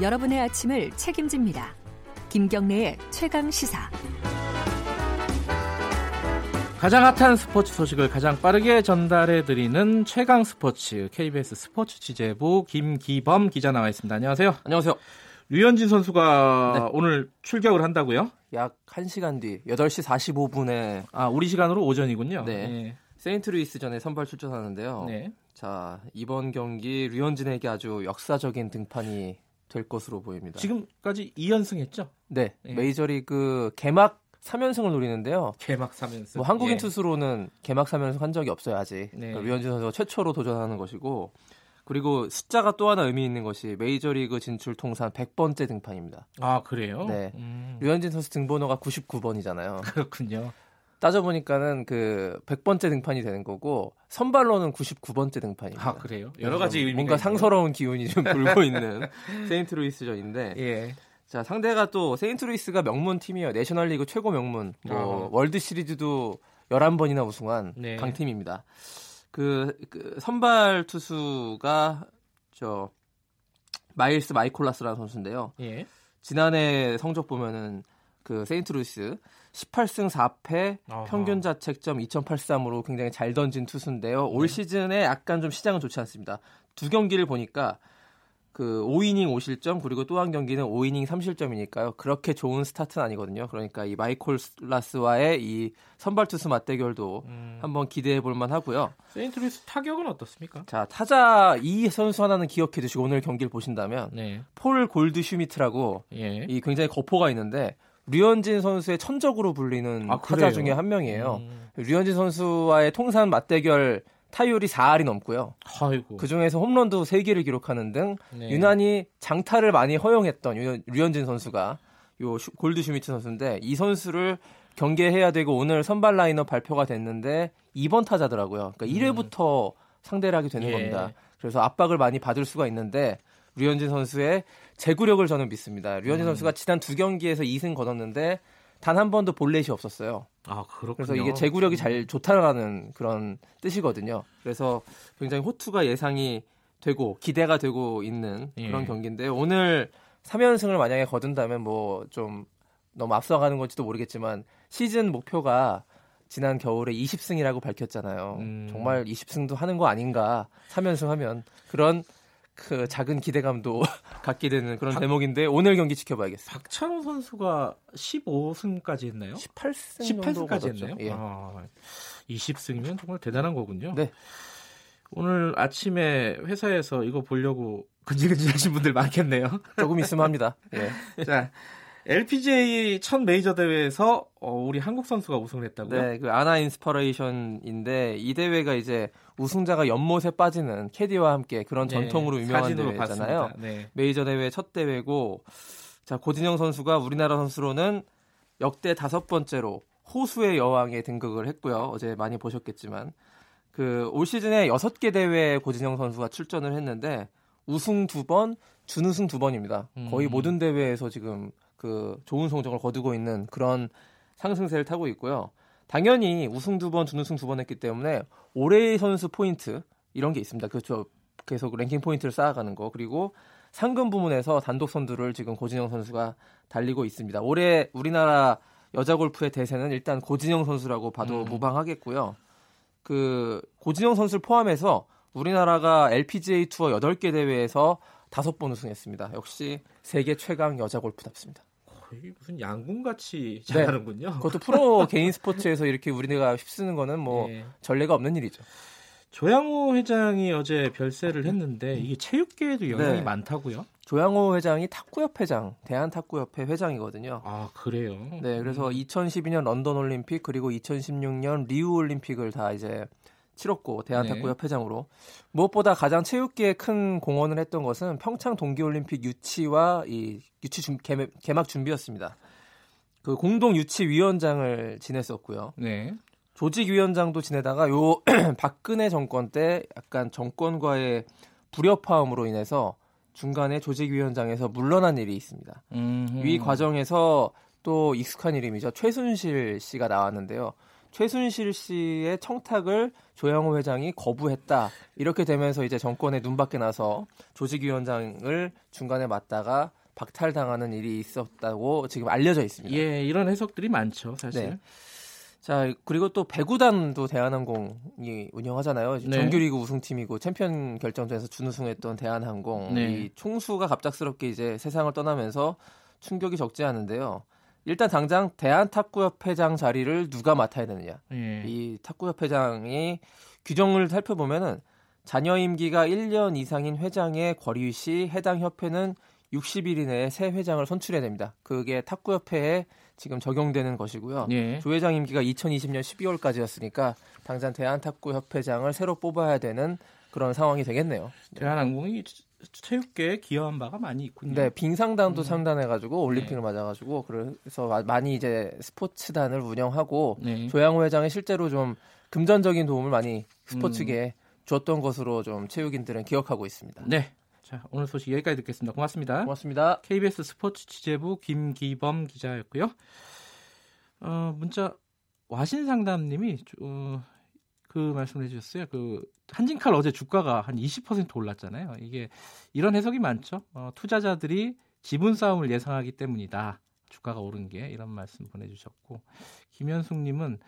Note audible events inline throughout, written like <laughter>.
여러분의 아침을 책임집니다. 김경래의 최강 시사. 가장 핫한 스포츠 소식을 가장 빠르게 전달해 드리는 최강 스포츠 KBS 스포츠 취재부 김기범 기자 나와 있습니다. 안녕하세요. 안녕하세요. 류현진 선수가 네. 오늘 출격을 한다고요? 약 1시간 뒤 8시 45분에 아, 우리 시간으로 오전이군요. 네. 네. 세인트루이스전에 선발 출전하는데요. 네. 자, 이번 경기 류현진에게 아주 역사적인 등판이 될 것으로 보입니다. 지금까지 2연승 했죠? 네. 네. 메이저리그 개막 3연승을 노리는데요. 개막 3연승. 뭐 한국인 예. 투수로는 개막 3연승 한 적이 없어요, 아직. 네. 그러니까 류현진 선수가 최초로 도전하는 것이고 그리고 숫자가 또 하나 의미 있는 것이 메이저리그 진출 통산 100번째 등판입니다. 아, 그래요? 네. 음. 류현진 선수 등번호가 99번이잖아요. 그렇군요. 따져보니까는 그 100번째 등판이 되는 거고 선발로는 99번째 등판입니다. 아 그래요? 여러 가지 의미가 뭔가 상서로운 기운이 좀 불고 있는 <laughs> 세인트루이스전인데 예. 자 상대가 또 세인트루이스가 명문 팀이에요. 내셔널리그 최고 명문 뭐 어. 월드 시리즈도 11번이나 우승한 네. 강팀입니다. 그, 그 선발 투수가 저 마일스 마이콜라스라는 선수인데요. 예. 지난해 성적 보면은 그 세인트루이스 18승 4패 아하. 평균 자책점 2.83으로 굉장히 잘 던진 투수인데요. 올 네. 시즌에 약간 좀 시작은 좋지 않습니다. 두 경기를 보니까 그 5이닝 5실점 그리고 또 한 경기는 5이닝 3실점이니까요. 그렇게 좋은 스타트는 아니거든요. 그러니까 이 마이콜라스와의 이 선발 투수 맞대결도 음. 한번 기대해 볼 만하고요. 세인트루이스 타격은 어떻습니까? 자, 타자 이 선수 하나는 기억해 두시고 오늘 경기를 보신다면 네. 폴 골드 슈미트라고 예. 이 굉장히 거포가 있는데 류현진 선수의 천적으로 불리는 아, 타자 중에 한 명이에요. 음. 류현진 선수와의 통산 맞대결 타율이 4할이 넘고요. 아이고. 그중에서 홈런도 3개를 기록하는 등 네. 유난히 장타를 많이 허용했던 류현진 선수가 요 골드 슈미트 선수인데 이 선수를 경계해야 되고 오늘 선발 라인업 발표가 됐는데 2번 타자더라고요. 그러니까 1회부터 음. 상대를 하게 되는 예. 겁니다. 그래서 압박을 많이 받을 수가 있는데 류현진 선수의 제구력을 저는 믿습니다. 류현진 음. 선수가 지난 두 경기에서 2승 거뒀는데 단 한 번도 볼넷이 없었어요. 아, 그렇군요. 그래서 이게 제구력이 잘 좋다라는 그런 뜻이거든요. 그래서 굉장히 호투가 예상이 되고 기대가 되고 있는 그런 예. 경기인데 오늘 3연승을 만약에 거둔다면 뭐 좀 너무 앞서가는 건지도 모르겠지만 시즌 목표가 지난 겨울에 20승이라고 밝혔잖아요. 음. 정말 20승도 하는 거 아닌가? 3연승 하면 그런 그 작은 기대감도 <laughs> 갖게 되는 그런 박, 대목인데 오늘 경기 지켜봐야겠어요. 박찬호 선수가 15승까지 했나요? 18승 18승까지 했나요? 예. 아, 20승이면 정말 대단한 거군요. 네. 오늘 아침에 회사에서 이거 보려고 근질근질 하신 분들 많겠네요. 조금 있으면 합니다. 예. <laughs> 자, LPGA 첫 메이저 대회에서 어, 우리 한국 선수가 우승을 했다고요? 네, 그 ANA Inspiration인데 이 대회가 이제 우승자가 연못에 빠지는 캐디와 함께 그런 네, 전통으로 유명한 대회잖아요. 네. 메이저 대회 첫 대회고 자 고진영 선수가 우리나라 선수로는 역대 다섯 번째로 호수의 여왕에 등극을 했고요. 어제 많이 보셨겠지만 그 올 시즌에 여섯 개 대회에 고진영 선수가 출전을 했는데 우승 두 번, 준우승 두 번입니다. 거의 음. 모든 대회에서 지금 그 좋은 성적을 거두고 있는 그런 상승세를 타고 있고요. 당연히 우승 두 번, 준우승 두 번 했기 때문에 올해의 선수 포인트 이런 게 있습니다. 그렇죠. 계속 랭킹 포인트를 쌓아가는 거 그리고 상금 부문에서 단독 선두를 지금 고진영 선수가 달리고 있습니다. 올해 우리나라 여자 골프의 대세는 일단 고진영 선수라고 봐도 음. 무방하겠고요. 그 고진영 선수를 포함해서 우리나라가 LPGA 투어 8개 대회에서 다섯 번 우승했습니다. 역시 세계 최강 여자 골프답습니다. 거의 무슨 양궁같이 네. 잘하는군요. 네. 그것도 프로 <laughs> 개인 스포츠에서 이렇게 우리가 휩쓰는 거는 뭐 네. 전례가 없는 일이죠. 조양호 회장이 어제 별세를 했는데 이게 체육계에도 영향이 네. 많다고요? 조양호 회장이 탁구협 회장, 대한탁구협회 회장이거든요. 아 그래요? 네, 그래서 2012년 런던 올림픽 그리고 2016년 리우 올림픽을 다 이제 치렀고 대한탁구협 회장으로 네. 무엇보다 가장 체육계에 큰 공헌을 했던 것은 평창 동계올림픽 유치와 이 유치 준, 개막 준비였습니다. 그 공동 유치위원장을 지냈었고요. 네. 조직위원장도 지내다가 요 <clears throat> 박근혜 정권 때 약간 정권과의 불협화음으로 인해서 중간에 조직위원장에서 물러난 일이 있습니다. 음흠. 이 과정에서 또 익숙한 이름이죠. 최순실 씨가 나왔는데요. 최순실 씨의 청탁을 조양호 회장이 거부했다. 이렇게 되면서 이제 정권의 눈밖에 나서 조직위원장을 중간에 맡다가 박탈당하는 일이 있었다고 지금 알려져 있습니다. 예, 이런 해석들이 많죠, 사실. 네. 자, 그리고 또 배구단도 대한항공이 운영하잖아요. 네. 정규리그 우승팀이고 챔피언 결정전에서 준우승했던 대한항공. 네. 이 총수가 갑작스럽게 이제 세상을 떠나면서 충격이 적지 않은데요. 일단 당장 대한탁구협회장 자리를 누가 맡아야 되느냐. 예. 이 탁구협회장이 규정을 살펴보면은 자녀 임기가 1년 이상인 회장의 권위 시 해당 협회는 60일 이내에 새 회장을 선출해야 됩니다. 그게 탁구협회에 지금 적용되는 것이고요. 예. 조 회장 임기가 2020년 12월까지였으니까 당장 대한탁구협회장을 새로 뽑아야 되는 그런 상황이 되겠네요. 대한항공이 체육계에 기여한 바가 많이 있군요. 네, 빙상단도 음. 참단해가지고 올림픽을 네. 맞아가지고 그래서 많이 이제 스포츠단을 운영하고 네. 조양호 회장이 실제로 좀 금전적인 도움을 많이 스포츠계에 음. 줬던 것으로 좀 체육인들은 기억하고 있습니다. 네. 자, 오늘 소식 여기까지 듣겠습니다. 고맙습니다. 고맙습니다. KBS 스포츠 취재부 김기범 기자였고요. 어, 문자 와신 상담님이 어, 그 말씀을 해주셨어요. 그 한진칼 어제 주가가 한 20% 올랐잖아요. 이게 이런 해석이 많죠. 어, 투자자들이 지분 싸움을 예상하기 때문이다. 주가가 오른 게 이런 말씀 보내주셨고 김현숙님은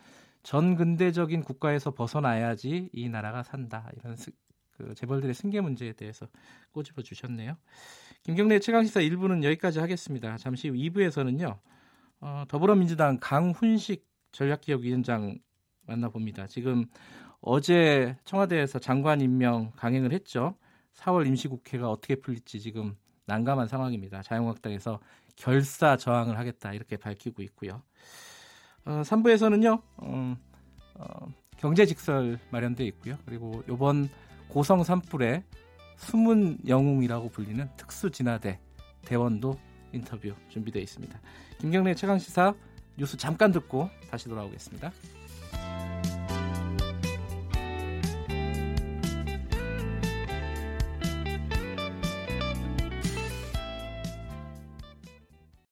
전 근대적인 국가에서 벗어나야지 이 나라가 산다 이런 스, 그 재벌들의 승계 문제에 대해서 꼬집어 주셨네요. 김경래 최강 시사 1부는 여기까지 하겠습니다. 잠시 후 2부에서는요 어, 더불어민주당 강훈식 전략기획위원장 만나봅니다. 지금 어제 청와대에서 장관 임명 강행을 했죠. 4월 임시국회가 어떻게 풀릴지 지금 난감한 상황입니다. 자유한국당에서 결사 저항을 하겠다 이렇게 밝히고 있고요. 어, 3부에서는요. 어, 어, 경제 직설 마련돼 있고요. 그리고 이번 고성 산불의 숨은 영웅이라고 불리는 특수 진화대 대원도 인터뷰 준비되어 있습니다. 김경래 최강 시사 뉴스 잠깐 듣고 다시 돌아오겠습니다.